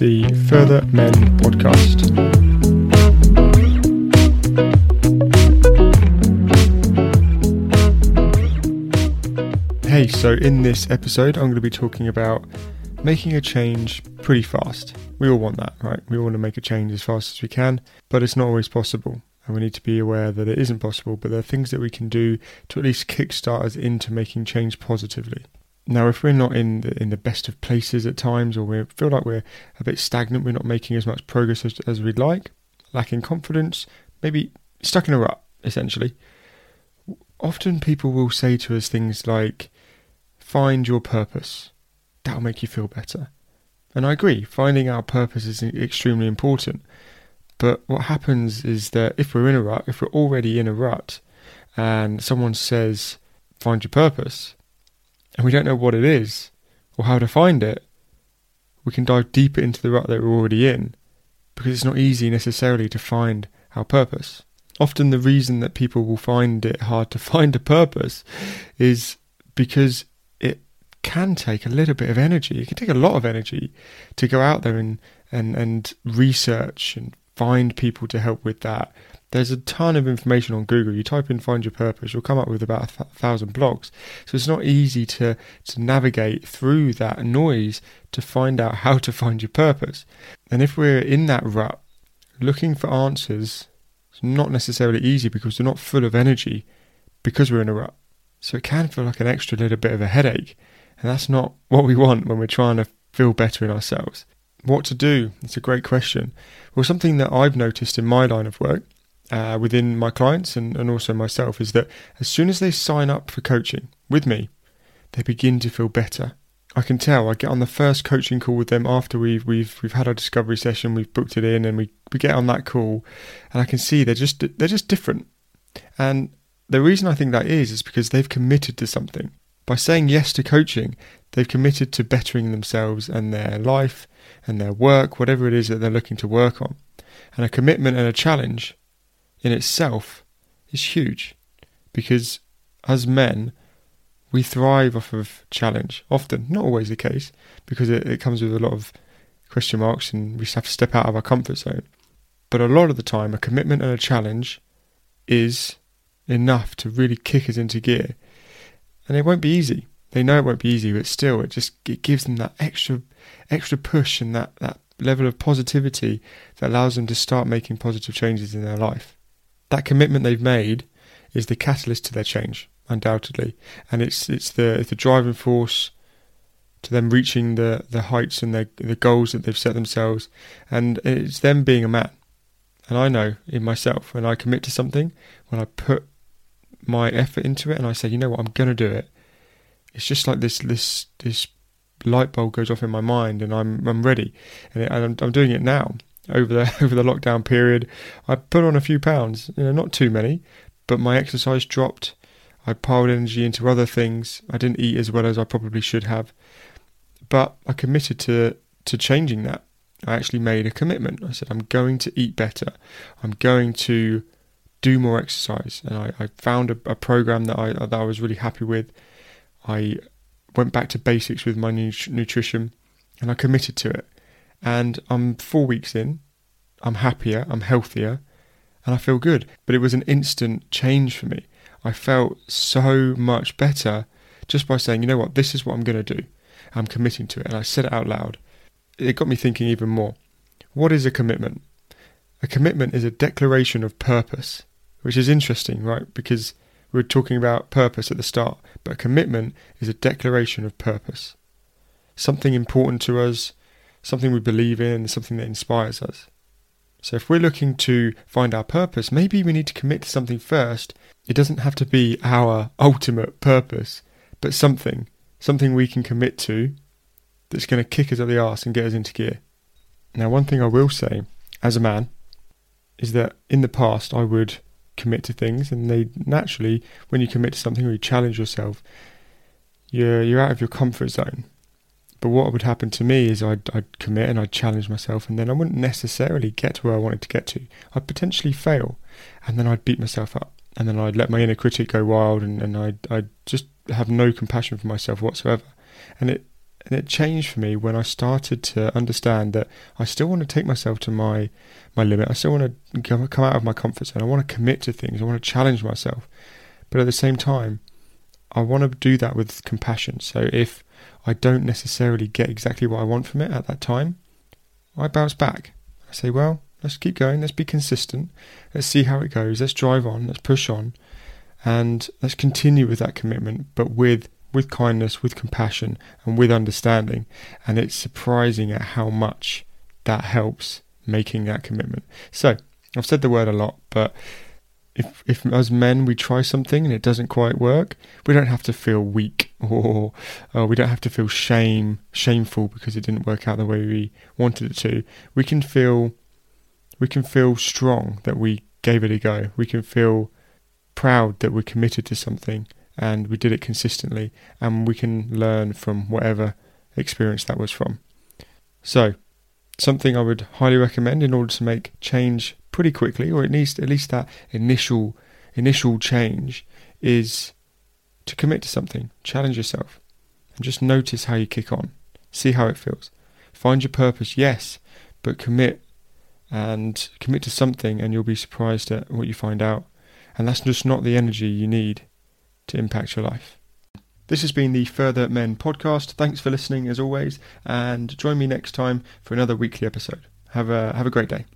the Further Men podcast. Hey, so in this episode, I'm going to be talking about making a change pretty fast. We all want that, right? We all want to make a change as fast as we can, but it's not always possible. And we need to be aware that it isn't possible, but there are things that we can do to at least kickstart us into making change positively. Now, if we're not in the, in the best of places at times, or we feel like we're a bit stagnant, we're not making as much progress as, as we'd like, lacking confidence, maybe stuck in a rut, essentially. Often people will say to us things like, find your purpose. That'll make you feel better. And I agree, finding our purpose is extremely important. But what happens is that if we're in a rut, if we're already in a rut, and someone says, find your purpose, and we don't know what it is or how to find it, we can dive deeper into the rut that we're already in because it's not easy necessarily to find our purpose. Often, the reason that people will find it hard to find a purpose is because it can take a little bit of energy. It can take a lot of energy to go out there and, and, and research and find people to help with that. There's a ton of information on Google. You type in "find your purpose," you'll come up with about a thousand blogs. So it's not easy to to navigate through that noise to find out how to find your purpose. And if we're in that rut, looking for answers it's not necessarily easy because we're not full of energy because we're in a rut. So it can feel like an extra little bit of a headache, and that's not what we want when we're trying to feel better in ourselves. What to do? It's a great question. Well, something that I've noticed in my line of work uh, within my clients and, and also myself is that as soon as they sign up for coaching with me, they begin to feel better. I can tell. I get on the first coaching call with them after we've we've we've had our discovery session, we've booked it in, and we, we get on that call, and I can see they're just they're just different. And the reason I think that is is because they've committed to something. By saying yes to coaching, they've committed to bettering themselves and their life and their work, whatever it is that they're looking to work on. And a commitment and a challenge in itself is huge because as men, we thrive off of challenge. Often, not always the case, because it, it comes with a lot of question marks and we have to step out of our comfort zone. But a lot of the time, a commitment and a challenge is enough to really kick us into gear. And it won't be easy. They know it won't be easy, but still, it just it gives them that extra extra push and that, that level of positivity that allows them to start making positive changes in their life. That commitment they've made is the catalyst to their change, undoubtedly, and it's it's the it's the driving force to them reaching the, the heights and the the goals that they've set themselves, and it's them being a man. And I know in myself when I commit to something, when I put my effort into it, and I say, you know what, I'm to do it. It's just like this this this light bulb goes off in my mind, and I'm I'm ready, and I'm, I'm doing it now over the over the lockdown period. I put on a few pounds, you know, not too many, but my exercise dropped. I piled energy into other things. I didn't eat as well as I probably should have, but I committed to to changing that. I actually made a commitment. I said I'm going to eat better. I'm going to do more exercise, and I, I found a, a program that I that I was really happy with. I went back to basics with my nutrition, and I committed to it. And I'm four weeks in, I'm happier, I'm healthier, and I feel good. But it was an instant change for me. I felt so much better just by saying, you know what, this is what I'm going to do. I'm committing to it. And I said it out loud. It got me thinking even more. What is a commitment? A commitment is a declaration of purpose, which is interesting, right? Because we were talking about purpose at the start, but a commitment is a declaration of purpose. Something important to us, something we believe in, something that inspires us. So if we're looking to find our purpose, maybe we need to commit to something first. It doesn't have to be our ultimate purpose, but something, something we can commit to that's going to kick us up the arse and get us into gear. Now, one thing I will say, as a man, is that in the past I would commit to things, and they naturally, when you commit to something or you challenge yourself, you're you're out of your comfort zone. But what would happen to me is I'd, I'd commit and I'd challenge myself, and then I wouldn't necessarily get to where I wanted to get to. I'd potentially fail, and then I'd beat myself up, and then I'd let my inner critic go wild, and, and I'd, I'd just have no compassion for myself whatsoever. And it and it changed for me when I started to understand that I still want to take myself to my my limit. I still want to come out of my comfort zone. I want to commit to things. I want to challenge myself. But at the same time, I want to do that with compassion. So if I don't necessarily get exactly what I want from it at that time, I bounce back. I say, well, let's keep going. Let's be consistent. Let's see how it goes. Let's drive on. Let's push on. And let's continue with that commitment, but with with kindness, with compassion, and with understanding. And it's surprising at how much that helps making that commitment. So, I've said the word a lot, but if, if as men we try something and it doesn't quite work, we don't have to feel weak or uh, we don't have to feel shame, shameful because it didn't work out the way we wanted it to. We can feel, we can feel strong that we gave it a go. We can feel proud that we're committed to something and we did it consistently, and we can learn from whatever experience that was from. So, something I would highly recommend in order to make change pretty quickly, or at least at least that initial initial change, is to commit to something, challenge yourself, and just notice how you kick on. See how it feels. Find your purpose, yes, but commit and commit to something, and you'll be surprised at what you find out. And that's just not the energy you need to impact your life. This has been the Further Men podcast. Thanks for listening as always, and join me next time for another weekly episode. Have a have a great day.